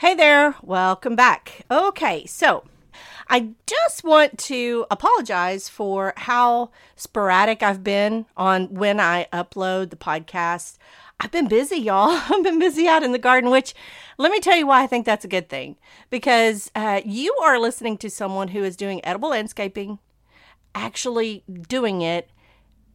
Hey there, welcome back. Okay, so I just want to apologize for how sporadic I've been on when I upload the podcast. I've been busy, y'all. I've been busy out in the garden, which let me tell you why I think that's a good thing. Because uh, you are listening to someone who is doing edible landscaping, actually doing it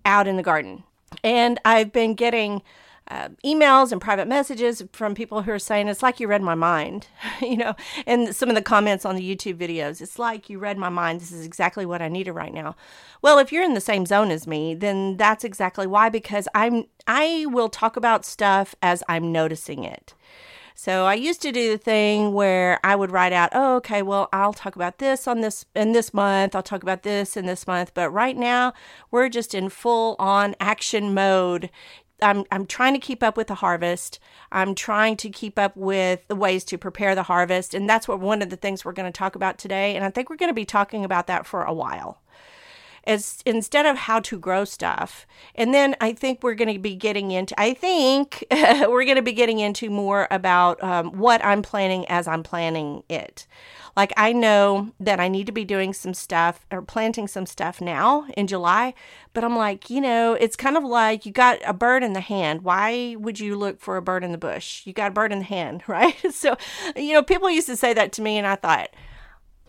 out in the garden. And I've been getting uh, emails and private messages from people who are saying it's like you read my mind, you know, and some of the comments on the YouTube videos. It's like you read my mind. This is exactly what I needed right now. Well, if you're in the same zone as me, then that's exactly why because I'm I will talk about stuff as I'm noticing it. So I used to do the thing where I would write out, oh, okay, well, I'll talk about this on this in this month. I'll talk about this in this month. But right now, we're just in full on action mode. I'm, I'm trying to keep up with the harvest. I'm trying to keep up with the ways to prepare the harvest. And that's what one of the things we're going to talk about today. And I think we're going to be talking about that for a while as instead of how to grow stuff. And then I think we're going to be getting into, I think we're going to be getting into more about um, what I'm planning as I'm planning it. Like I know that I need to be doing some stuff or planting some stuff now in July, but I'm like, you know, it's kind of like you got a bird in the hand. Why would you look for a bird in the bush? You got a bird in the hand, right? So, you know, people used to say that to me and I thought,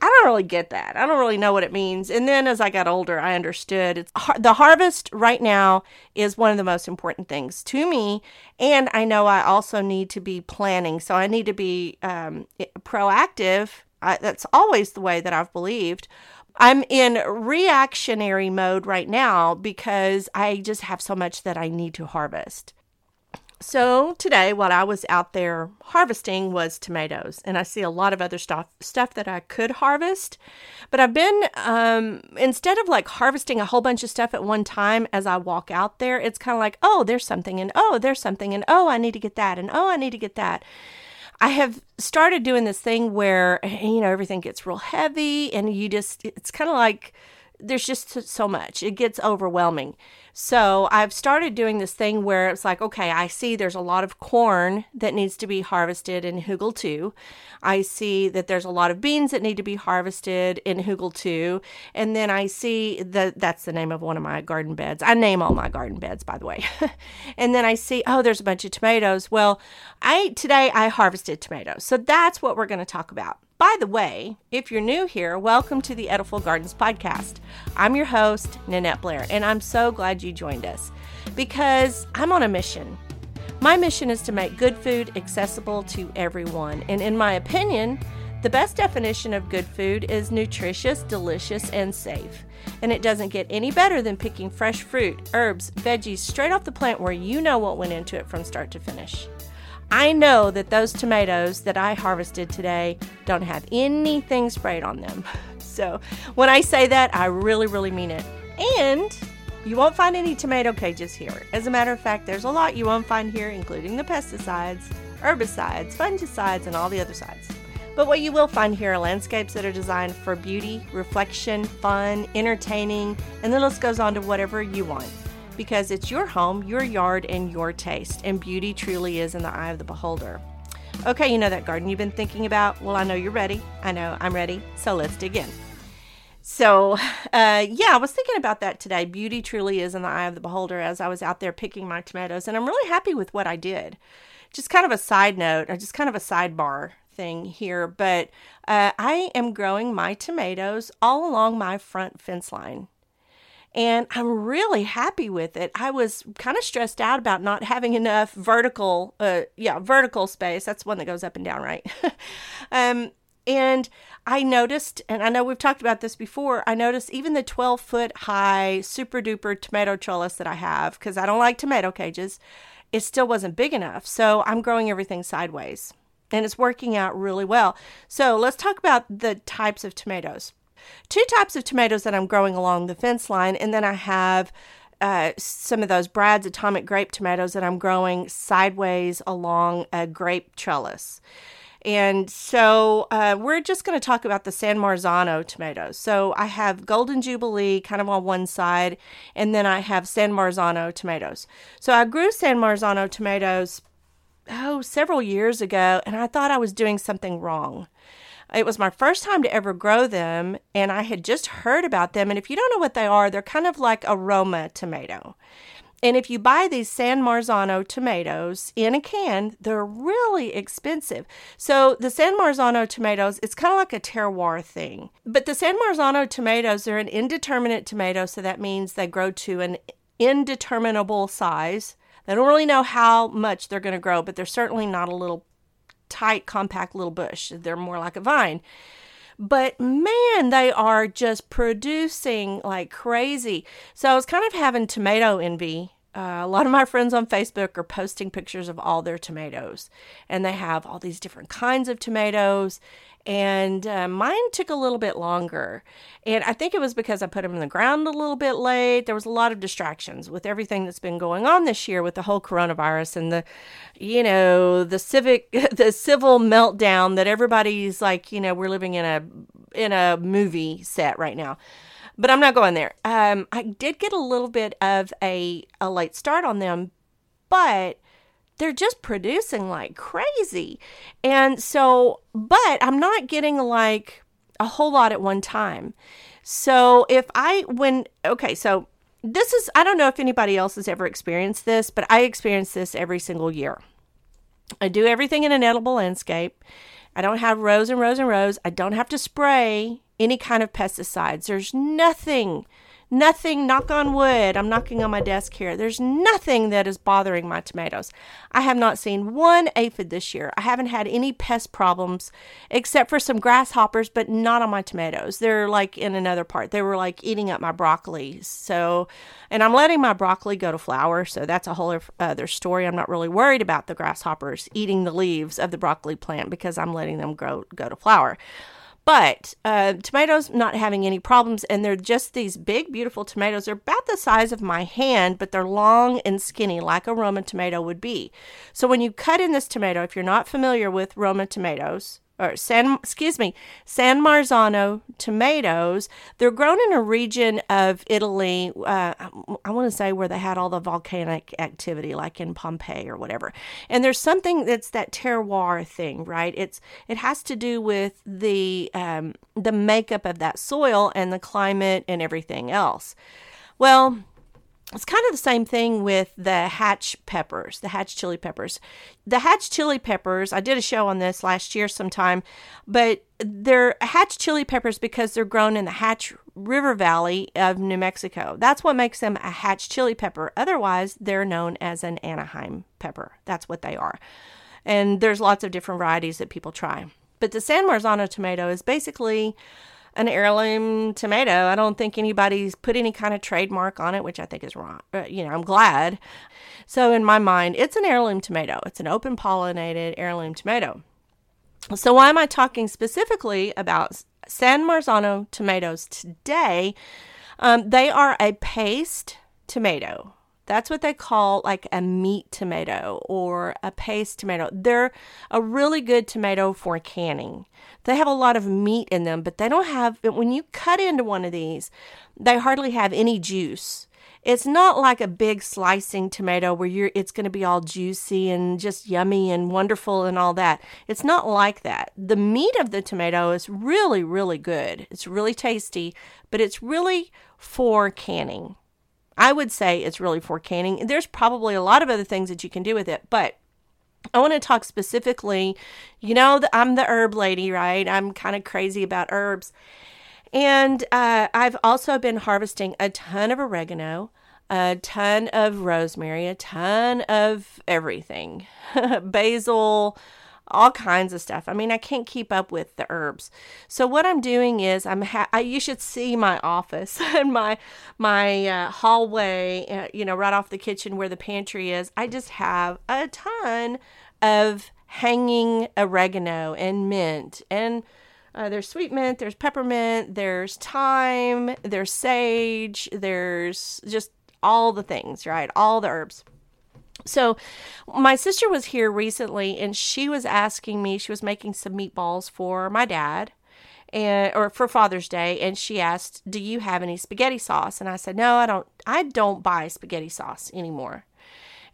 I don't really get that. I don't really know what it means. And then as I got older, I understood it's the harvest right now is one of the most important things to me. And I know I also need to be planning. So I need to be um, proactive. I, that's always the way that I've believed. I'm in reactionary mode right now because I just have so much that I need to harvest. So today, what I was out there harvesting was tomatoes, and I see a lot of other stuff stuff that I could harvest. But I've been um, instead of like harvesting a whole bunch of stuff at one time as I walk out there, it's kind of like, oh, there's something, and oh, there's something, and oh, I need to get that, and oh, I need to get that. I have started doing this thing where you know everything gets real heavy, and you just it's kind of like there's just so much. It gets overwhelming. So I've started doing this thing where it's like, okay, I see there's a lot of corn that needs to be harvested in Hugel 2. I see that there's a lot of beans that need to be harvested in Hugel 2. And then I see that that's the name of one of my garden beds. I name all my garden beds, by the way. and then I see, oh, there's a bunch of tomatoes. Well, I today I harvested tomatoes. So that's what we're going to talk about. By the way, if you're new here, welcome to the Edible Gardens podcast. I'm your host, Nanette Blair, and I'm so glad you joined us because I'm on a mission. My mission is to make good food accessible to everyone, and in my opinion, the best definition of good food is nutritious, delicious, and safe. And it doesn't get any better than picking fresh fruit, herbs, veggies straight off the plant where you know what went into it from start to finish. I know that those tomatoes that I harvested today don't have anything sprayed on them. So when I say that, I really, really mean it. And you won't find any tomato cages here. As a matter of fact, there's a lot you won't find here, including the pesticides, herbicides, fungicides, and all the other sides. But what you will find here are landscapes that are designed for beauty, reflection, fun, entertaining, and the list goes on to whatever you want because it's your home, your yard, and your taste, and beauty truly is in the eye of the beholder. Okay, you know that garden you've been thinking about? Well, I know you're ready. I know I'm ready. So let's dig in. So, uh, yeah, I was thinking about that today. Beauty truly is in the eye of the beholder as I was out there picking my tomatoes, and I'm really happy with what I did. Just kind of a side note, or just kind of a sidebar thing here, but uh, I am growing my tomatoes all along my front fence line and I'm really happy with it. I was kind of stressed out about not having enough vertical, uh, yeah, vertical space. That's one that goes up and down, right? um, and I noticed, and I know we've talked about this before, I noticed even the 12 foot high super duper tomato trellis that I have, because I don't like tomato cages, it still wasn't big enough. So I'm growing everything sideways and it's working out really well. So let's talk about the types of tomatoes two types of tomatoes that I'm growing along the fence line, and then I have uh, some of those Brad's atomic grape tomatoes that I'm growing sideways along a grape trellis. And so uh, we're just going to talk about the San Marzano tomatoes. So I have Golden Jubilee kind of on one side, and then I have San Marzano tomatoes. So I grew San Marzano tomatoes oh, several years ago, and I thought I was doing something wrong. It was my first time to ever grow them, and I had just heard about them. And if you don't know what they are, they're kind of like a Roma tomato. And if you buy these San Marzano tomatoes in a can, they're really expensive. So the San Marzano tomatoes, it's kind of like a terroir thing. But the San Marzano tomatoes are an indeterminate tomato, so that means they grow to an indeterminable size. They don't really know how much they're going to grow, but they're certainly not a little tight, compact little bush. They're more like a vine. But man, they are just producing like crazy. So I was kind of having tomato envy. Uh, a lot of my friends on Facebook are posting pictures of all their tomatoes, and they have all these different kinds of tomatoes and uh, mine took a little bit longer. And I think it was because I put them in the ground a little bit late. There was a lot of distractions with everything that's been going on this year with the whole coronavirus and the, you know, the civic, the civil meltdown that everybody's like, you know, we're living in a in a movie set right now. But I'm not going there. Um, I did get a little bit of a a late start on them, but they're just producing like crazy. And so, but I'm not getting like a whole lot at one time. So if I, when, okay, so this is, I don't know if anybody else has ever experienced this, but I experience this every single year. I do everything in an edible landscape. I don't have rows and rows and rows. I don't have to spray any kind of pesticides. There's nothing Nothing, knock on wood, I'm knocking on my desk here. There's nothing that is bothering my tomatoes. I have not seen one aphid this year. I haven't had any pest problems except for some grasshoppers, but not on my tomatoes. They're like in another part. They were like eating up my broccoli. So, and I'm letting my broccoli go to flower. So that's a whole other story. I'm not really worried about the grasshoppers eating the leaves of the broccoli plant because I'm letting them grow, go to flower. But uh, tomatoes not having any problems, and they're just these big, beautiful tomatoes. They're about the size of my hand, but they're long and skinny, like a Roma tomato would be. So when you cut in this tomato, if you're not familiar with Roma tomatoes, or San, excuse me, San Marzano tomatoes. They're grown in a region of Italy, uh, I want to say where they had all the volcanic activity, like in Pompeii or whatever. And there's something that's that terroir thing, right? It's it has to do with the um, the makeup of that soil and the climate and everything else. Well, it's kind of the same thing with the hatch peppers, the hatch chili peppers. The hatch chili peppers, I did a show on this last year sometime, but they're hatch chili peppers because they're grown in the Hatch River Valley of New Mexico. That's what makes them a hatch chili pepper. Otherwise, they're known as an Anaheim pepper. That's what they are. And there's lots of different varieties that people try. But the San Marzano tomato is basically an heirloom tomato. I don't think anybody's put any kind of trademark on it, which I think is wrong. You know, I'm glad. So in my mind, it's an heirloom tomato. It's an open pollinated heirloom tomato. So why am I talking specifically about San Marzano tomatoes today? Um, they are a paste tomato. That's what they call like a meat tomato or a paste tomato. They're a really good tomato for canning. They have a lot of meat in them, but they don't have, when you cut into one of these, they hardly have any juice. It's not like a big slicing tomato where you're it's going to be all juicy and just yummy and wonderful and all that. It's not like that. The meat of the tomato is really really good. It's really tasty, but it's really for canning. I would say it's really for canning. There's probably a lot of other things that you can do with it, but I want to talk specifically. You know, I'm the herb lady, right? I'm kind of crazy about herbs. And uh, I've also been harvesting a ton of oregano, a ton of rosemary, a ton of everything basil, all kinds of stuff. I mean, I can't keep up with the herbs. So what I'm doing is I'm ha- I, you should see my office and my my uh, hallway, uh, you know, right off the kitchen where the pantry is. I just have a ton of hanging oregano and mint and uh, there's sweet mint, there's peppermint, there's thyme, there's sage, there's just all the things, right? All the herbs. So, my sister was here recently and she was asking me, she was making some meatballs for my dad and or for Father's Day and she asked, "Do you have any spaghetti sauce?" And I said, "No, I don't I don't buy spaghetti sauce anymore."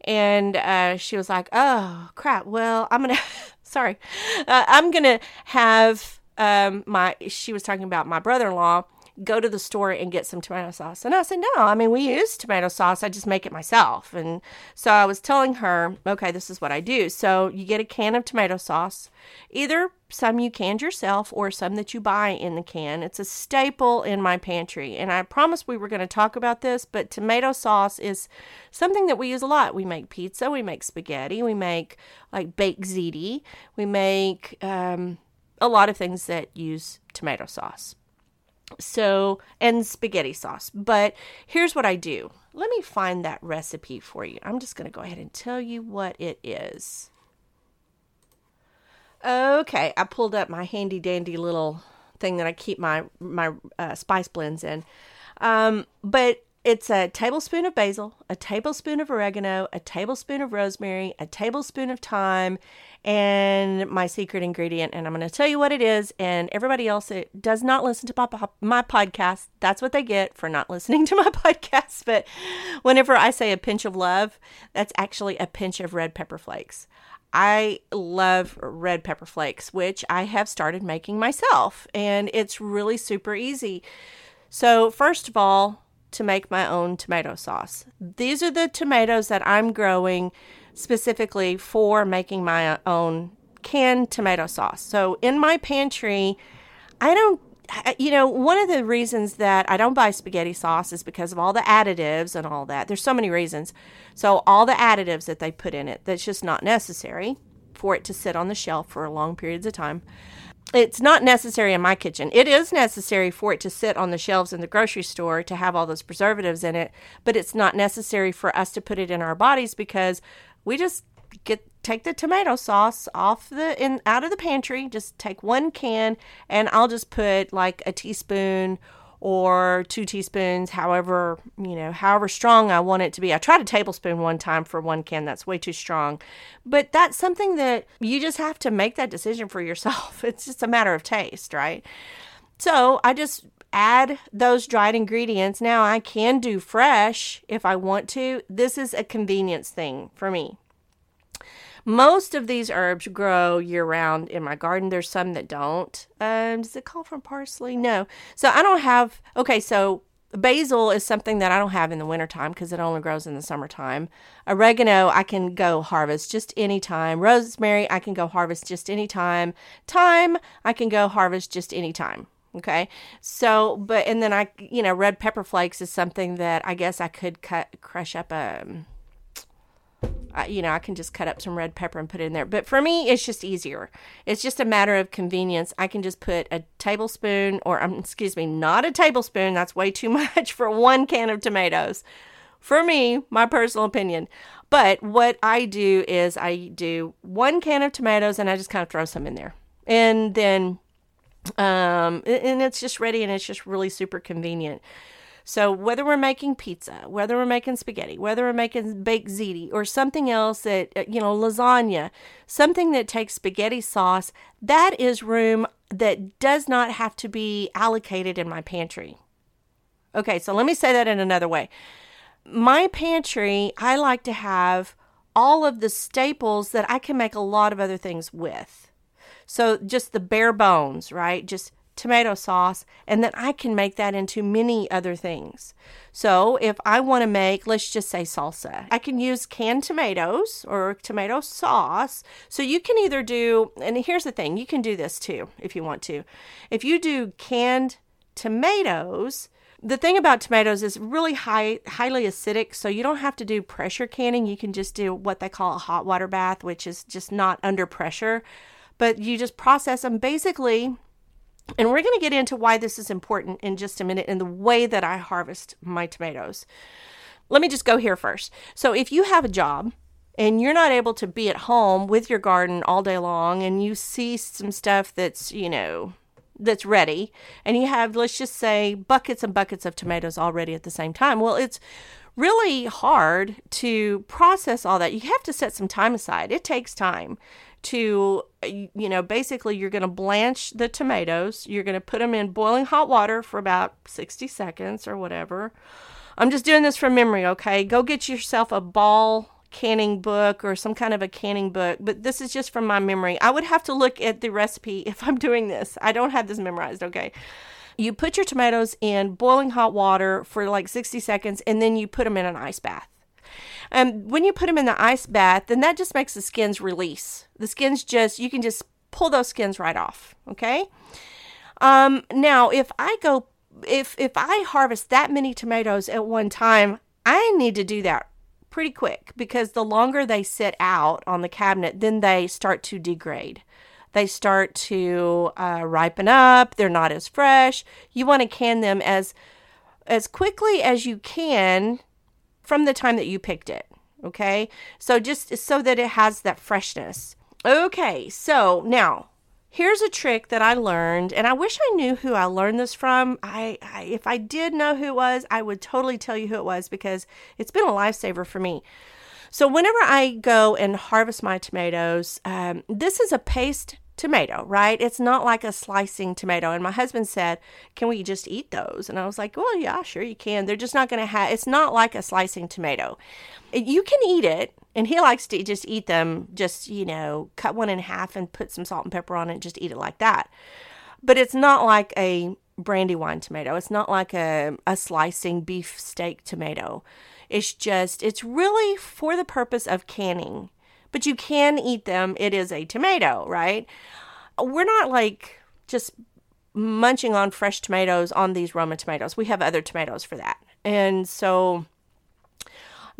And uh, she was like, oh, crap. Well, I'm going to, sorry, uh, I'm going to have um, my, she was talking about my brother in law go to the store and get some tomato sauce. And I said, No, I mean, we use tomato sauce. I just make it myself. And so I was telling her, Okay, this is what I do. So you get a can of tomato sauce, either some you canned yourself or some that you buy in the can. It's a staple in my pantry. And I promised we were going to talk about this, but tomato sauce is something that we use a lot. We make pizza, we make spaghetti, we make like baked ziti, we make um, a lot of things that use tomato sauce. So, and spaghetti sauce. But here's what I do. Let me find that recipe for you. I'm just going to go ahead and tell you what it is. Okay, I pulled up my handy dandy little thing that I keep my my uh, spice blends in. Um, but it's a tablespoon of basil, a tablespoon of oregano, a tablespoon of rosemary, a tablespoon of thyme, and my secret ingredient. And I'm going to tell you what it is. And everybody else that does not listen to my, my podcast, that's what they get for not listening to my podcast. But whenever I say a pinch of love, that's actually a pinch of red pepper flakes. I love red pepper flakes, which I have started making myself, and it's really super easy. So, first of all, to make my own tomato sauce. These are the tomatoes that I'm growing specifically for making my own canned tomato sauce. So in my pantry, I don't you know, one of the reasons that I don't buy spaghetti sauce is because of all the additives and all that. There's so many reasons. So, all the additives that they put in it, that's just not necessary for it to sit on the shelf for long periods of time it's not necessary in my kitchen. It is necessary for it to sit on the shelves in the grocery store to have all those preservatives in it, but it's not necessary for us to put it in our bodies because we just get take the tomato sauce off the in out of the pantry, just take one can and I'll just put like a teaspoon or two teaspoons, however, you know, however strong I want it to be. I tried a tablespoon one time for one can, that's way too strong. But that's something that you just have to make that decision for yourself. It's just a matter of taste, right? So I just add those dried ingredients. Now I can do fresh if I want to. This is a convenience thing for me. Most of these herbs grow year round in my garden. There's some that don't. Um, does it call from parsley? No. So I don't have. Okay, so basil is something that I don't have in the wintertime because it only grows in the summertime. Oregano, I can go harvest just any time. Rosemary, I can go harvest just any time. Thyme, I can go harvest just any time. Okay. So, but, and then I, you know, red pepper flakes is something that I guess I could cut, crush up a. Um, I, you know, I can just cut up some red pepper and put it in there. But for me, it's just easier. It's just a matter of convenience. I can just put a tablespoon, or um, excuse me, not a tablespoon. That's way too much for one can of tomatoes. For me, my personal opinion. But what I do is I do one can of tomatoes and I just kind of throw some in there. And then, um, and it's just ready and it's just really super convenient. So whether we're making pizza, whether we're making spaghetti, whether we're making baked ziti or something else that uh, you know lasagna, something that takes spaghetti sauce, that is room that does not have to be allocated in my pantry. Okay, so let me say that in another way. My pantry, I like to have all of the staples that I can make a lot of other things with. So just the bare bones, right? Just tomato sauce, and then I can make that into many other things. So if I want to make, let's just say salsa, I can use canned tomatoes or tomato sauce. So you can either do, and here's the thing, you can do this too if you want to. If you do canned tomatoes, the thing about tomatoes is really high highly acidic so you don't have to do pressure canning you can just do what they call a hot water bath which is just not under pressure but you just process them basically and we're going to get into why this is important in just a minute and the way that I harvest my tomatoes. Let me just go here first. So, if you have a job and you're not able to be at home with your garden all day long and you see some stuff that's, you know, that's ready and you have let's just say buckets and buckets of tomatoes already at the same time. Well, it's really hard to process all that. You have to set some time aside. It takes time to you know basically you're going to blanch the tomatoes you're going to put them in boiling hot water for about 60 seconds or whatever i'm just doing this from memory okay go get yourself a ball canning book or some kind of a canning book, but this is just from my memory. I would have to look at the recipe if I'm doing this. I don't have this memorized, okay? You put your tomatoes in boiling hot water for like 60 seconds and then you put them in an ice bath. And when you put them in the ice bath, then that just makes the skins release. The skins just, you can just pull those skins right off, okay? Um, now, if I go, if if I harvest that many tomatoes at one time, I need to do that pretty quick because the longer they sit out on the cabinet, then they start to degrade. They start to uh, ripen up. They're not as fresh. You want to can them as as quickly as you can from the time that you picked it. Okay, so just so that it has that freshness. Okay, so now here's a trick that I learned, and I wish I knew who I learned this from. I, I, if I did know who it was, I would totally tell you who it was because it's been a lifesaver for me. So whenever I go and harvest my tomatoes, um, this is a paste tomato, right? It's not like a slicing tomato. And my husband said, "Can we just eat those?" And I was like, "Well, yeah, sure you can. They're just not going to have. It's not like a slicing tomato. You can eat it." And he likes to just eat them, just, you know, cut one in half and put some salt and pepper on it and just eat it like that. But it's not like a brandywine tomato. It's not like a, a slicing beef steak tomato. It's just, it's really for the purpose of canning. But you can eat them. It is a tomato, right? We're not like just munching on fresh tomatoes on these Roma tomatoes. We have other tomatoes for that. And so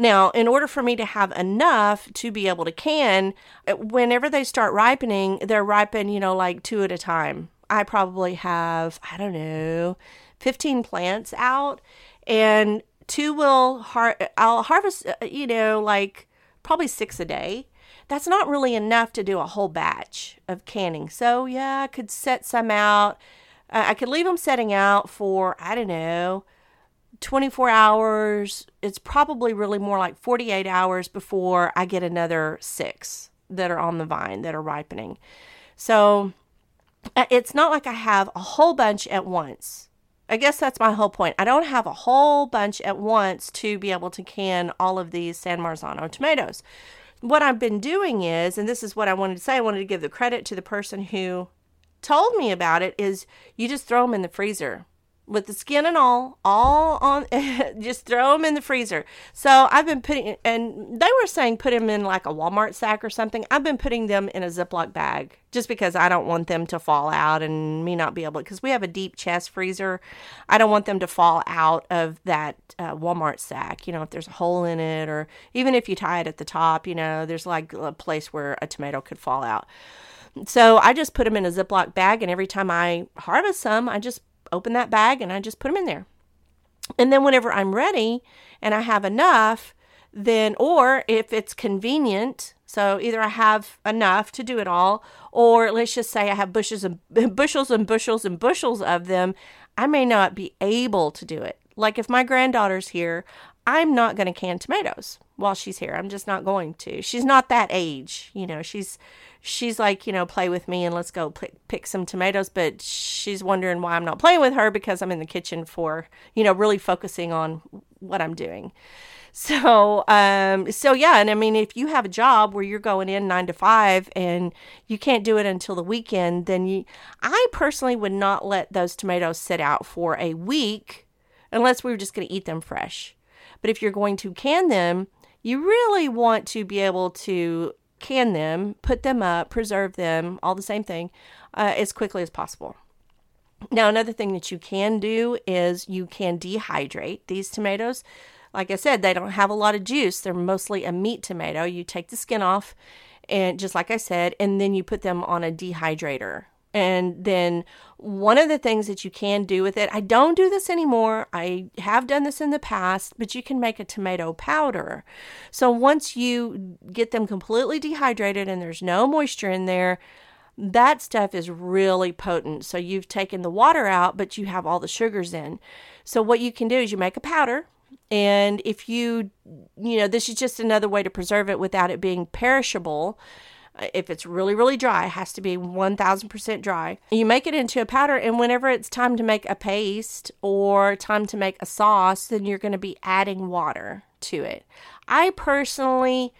now, in order for me to have enough to be able to can, uh, whenever they start ripening, they're ripen, you know, like two at a time. I probably have, I don't know, 15 plants out, and two will, har- I'll harvest, uh, you know, like probably six a day. That's not really enough to do a whole batch of canning. So, yeah, I could set some out. Uh, I could leave them setting out for, I don't know, 24 hours. It's probably really more like 48 hours before I get another six that are on the vine that are ripening. So uh, it's not like I have a whole bunch at once. I guess that's my whole point. I don't have a whole bunch at once to be able to can all of these San Marzano tomatoes. What I've been doing is, and this is what I wanted to say, I wanted to give the credit to the person who told me about it, is you just throw them in the freezer with the skin and all, all on, just throw them in the freezer. So I've been putting, and they were saying put them in like a Walmart sack or something. I've been putting them in a Ziploc bag just because I don't want them to fall out and me not be able, because we have a deep chest freezer. I don't want them to fall out of that uh, Walmart sack. You know, if there's a hole in it, or even if you tie it at the top, you know, there's like a place where a tomato could fall out. So I just put them in a Ziploc bag, and every time I harvest some, I just open that bag and I just put them in there. And then whenever I'm ready and I have enough, then, or if it's convenient, so either I have enough to do it all, or let's just say I have bushels and bushels and bushels and bushels of them, I may not be able to do it. Like if my granddaughter's here, I'm not going to can tomatoes while she's here. I'm just not going to. She's not that age, you know. She's she's like, you know, play with me and let's go pick, pick some tomatoes. But she's wondering why I'm not playing with her because I'm in the kitchen for, you know, really focusing on what I'm doing. So, um, so yeah, and I mean, if you have a job where you're going in nine to five and you can't do it until the weekend, then you, I personally would not let those tomatoes sit out for a week unless we were just going to eat them fresh. But if you're going to can them, you really want to be able to can them, put them up, preserve them, all the same thing, uh, as quickly as possible. Now, another thing that you can do is you can dehydrate these tomatoes. Like I said, they don't have a lot of juice. They're mostly a meat tomato. You take the skin off, and just like I said, and then you put them on a dehydrator. And then one of the things that you can do with it, I don't do this anymore. I have done this in the past, but you can make a tomato powder. So once you get them completely dehydrated and there's no moisture in there, that stuff is really potent. So you've taken the water out, but you have all the sugars in. So what you can do is you make a powder. And if you, you know, this is just another way to preserve it without it being perishable if it's really, really dry, it has to be 1000% dry. You make it into a powder, and whenever it's time to make a paste or time to make a sauce, then you're going to be adding water to it. I personally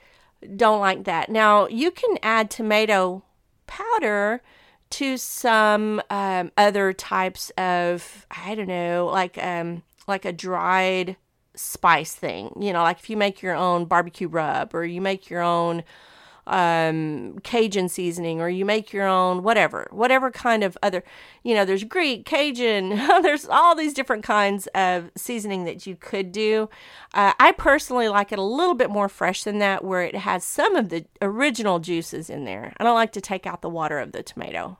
don't like that. Now, you can add tomato powder to some um, other types of I don't know, like um, like a dried spice thing. You know, like if you make your own barbecue rub or you make your own um, Cajun seasoning or you make your own whatever, whatever kind of other, you know, there's Greek, Cajun, there's all these different kinds of seasoning that you could do. Uh, I personally like it a little bit more fresh than that, where it has some of the original juices in there. I don't like to take out the water of the tomato.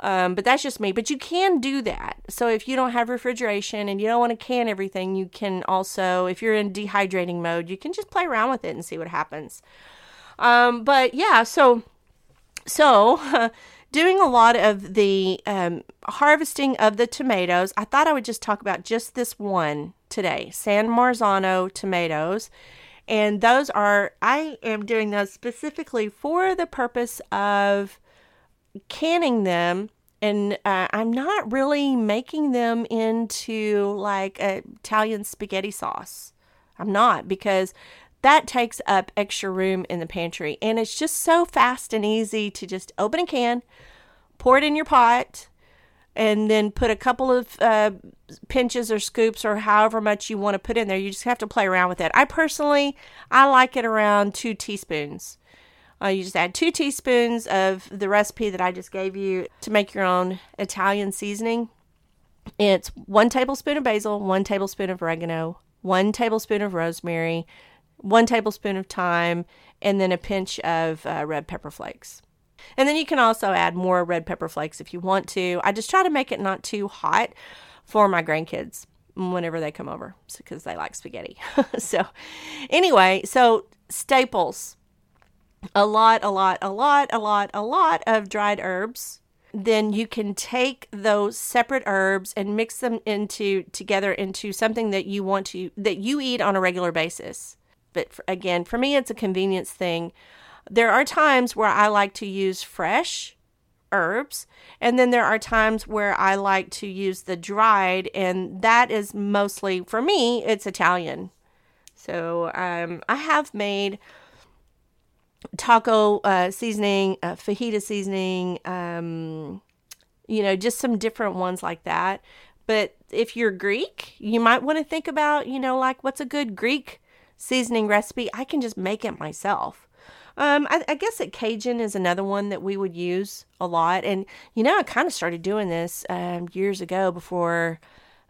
Um, but that's just me. But you can do that. So if you don't have refrigeration and you don't want to can everything, you can also, if you're in dehydrating mode, you can just play around with it and see what happens. Um, but yeah, so so uh, doing a lot of the um, harvesting of the tomatoes. I thought I would just talk about just this one today, San Marzano tomatoes. And those are, I am doing those specifically for the purpose of canning them and uh, I'm not really making them into like Italian spaghetti sauce. I'm not because that takes up extra room in the pantry and it's just so fast and easy to just open a can, pour it in your pot, and then put a couple of uh, pinches or scoops or however much you want to put in there. You just have to play around with it. I personally, I like it around two teaspoons. Uh, you just add two teaspoons of the recipe that I just gave you to make your own Italian seasoning. It's one tablespoon of basil, one tablespoon of oregano, one tablespoon of rosemary, one tablespoon of thyme, and then a pinch of uh, red pepper flakes. And then you can also add more red pepper flakes if you want to. I just try to make it not too hot for my grandkids whenever they come over because they like spaghetti. so, anyway, so staples a lot, a lot, a lot, a lot, a lot of dried herbs, then you can take those separate herbs and mix them into together into something that you want to that you eat on a regular basis. But for, again, for me, it's a convenience thing. There are times where I like to use fresh herbs, and then there are times where I like to use the dried, and that is mostly for me. It's Italian. So um, I have made taco uh, seasoning, uh, fajita seasoning, um, you know, just some different ones like that. But if you're Greek, you might want to think about, you know, like what's a good Greek seasoning recipe? I can just make it myself. Um, I, I guess that Cajun is another one that we would use a lot. And, you know, I kind of started doing this um, years ago before.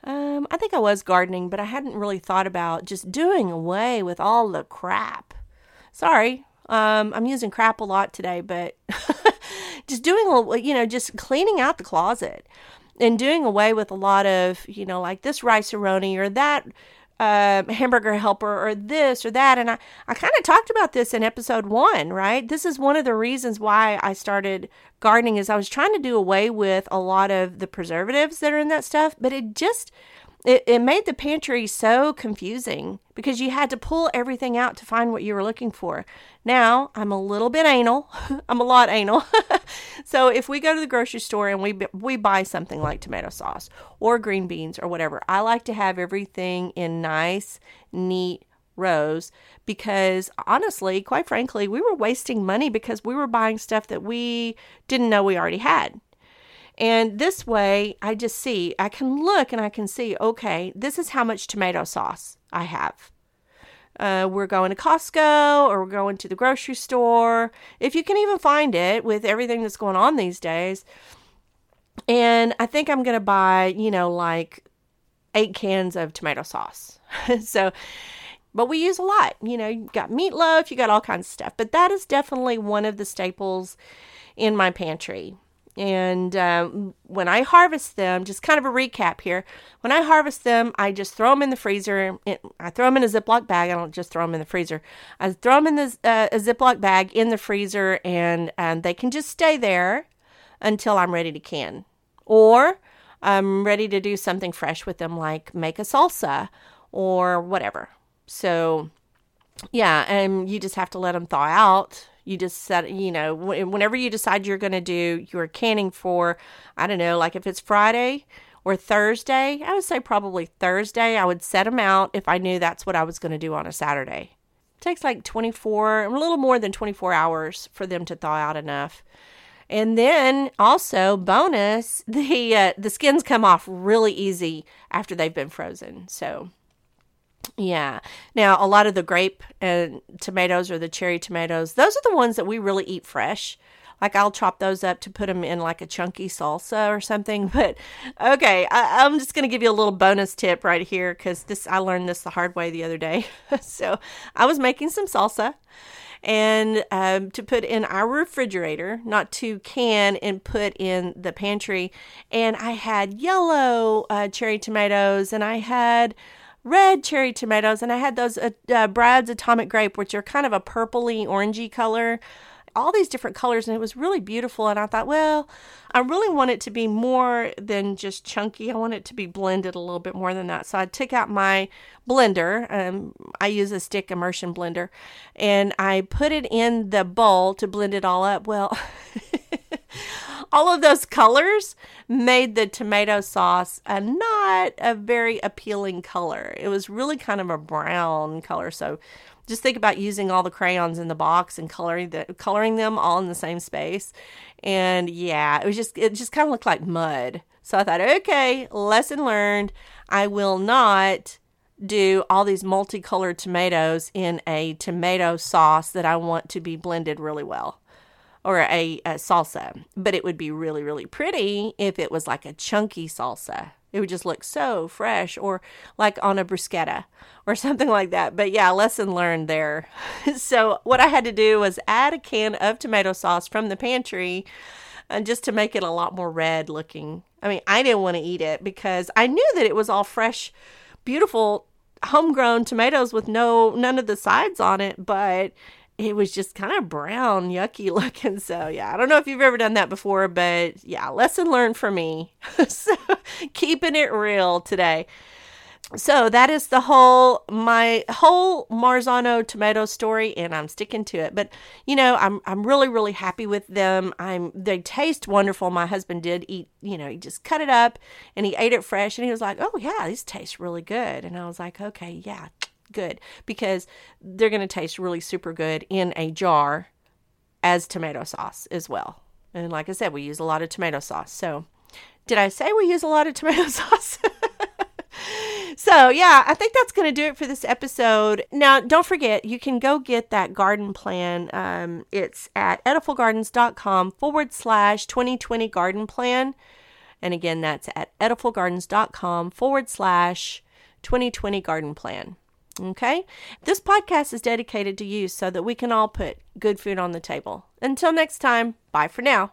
Um, I think I was gardening, but I hadn't really thought about just doing away with all the crap. Sorry, um, I'm using crap a lot today, but just doing a you know, just cleaning out the closet and doing away with a lot of, you know, like this Rice-A-Roni or that uh, hamburger helper or this or that. And I, I kind of talked about this in episode one, right? This is one of the reasons why I started gardening is I was trying to do away with a lot of the preservatives that are in that stuff, but it just it, it made the pantry so confusing because you had to pull everything out to find what you were looking for. Now I'm a little bit anal. I'm a lot anal. so if we go to the grocery store and we we buy something like tomato sauce or green beans or whatever, I like to have everything in nice, neat rows because honestly, quite frankly, we were wasting money because we were buying stuff that we didn't know we already had. And this way, I just see, I can look and I can see, okay, this is how much tomato sauce I have. Uh, we're going to Costco or we're going to the grocery store, if you can even find it with everything that's going on these days. And I think I'm going to buy, you know, like eight cans of tomato sauce. so, but we use a lot. You know, you got meatloaf, you got all kinds of stuff. But that is definitely one of the staples in my pantry. And um, when I harvest them, just kind of a recap here. When I harvest them, I just throw them in the freezer. I throw them in a Ziploc bag. I don't just throw them in the freezer. I throw them in the, uh, a Ziploc bag in the freezer, and, and they can just stay there until I'm ready to can. Or I'm ready to do something fresh with them, like make a salsa or whatever. So, yeah, and you just have to let them thaw out you just set you know whenever you decide you're going to do your canning for i don't know like if it's friday or Thursday. I would say probably Thursday. I would set them out if I knew that's what I was going to do on a Saturday. It takes like 24, a little more than 24 hours for them to thaw out enough. And then also bonus, the uh, the skins come off really easy after they've been frozen. So yeah. Now, a lot of the grape and tomatoes or the cherry tomatoes, those are the ones that we really eat fresh. Like I'll chop those up to put them in like a chunky salsa or something. But okay, I, am just gonna give you a little bonus tip right here because this I learned this the hard way the other day. so I was making some salsa and um, to put in our refrigerator, not to can and put in the pantry. And I had yellow uh, cherry tomatoes and I had red cherry tomatoes and I had those uh, uh, Brad's Atomic Grape, which are kind of a purpley orangey color. All these different colors and it was really beautiful and i thought well i really want it to be more than just chunky. I want it to be blended a little bit more than that. So i took out my blender um, i use a stick immersion blender and i put it in the bowl to blend it all up. Well all of those colors made the tomato sauce a not a very appealing color it was really kind of a brown color so just think about using all the crayons in the box and coloring the coloring them all in the same space. And yeah, it was just it just kind of looked like mud. So I thought, okay, lesson learned. I will not do all these multicolored tomatoes in a tomato sauce that I want to be blended really well or a, a, salsa. But it would be really, really pretty if it was like a chunky salsa. It would just look so fresh or like on a bruschetta or something like that. But yeah, lesson learned there. so what I had to do was add a can of tomato sauce from the pantry and uh, just to make it a lot more red looking. I mean, I didn't want to eat it because I knew that it was all fresh, beautiful homegrown tomatoes with no none of the sides on it, but it was just kind of brown, yucky looking. So, yeah, I don't know if you've ever done that before, but yeah, lesson learned for me. so, keeping it real today. So that is the whole my whole Marzano tomato story, and I'm sticking to it. But you know, I'm I'm really really happy with them. I'm they taste wonderful. My husband did eat, you know, he just cut it up and he ate it fresh, and he was like, "Oh yeah, these taste really good." And I was like, "Okay, yeah, good because they're going to taste really super good in a jar as tomato sauce as well. And like I said, we use a lot of tomato sauce. So, did I say we use a lot of tomato sauce? so, yeah, I think that's going to do it for this episode. Now, don't forget, you can go get that garden plan. Um, it's at ediblegardens.com forward slash 2020 garden plan. And again, that's at ediblegardens.com forward slash 2020 garden plan. Okay? This podcast is dedicated to you so that we can all put good food on the table. Until next time, bye for now.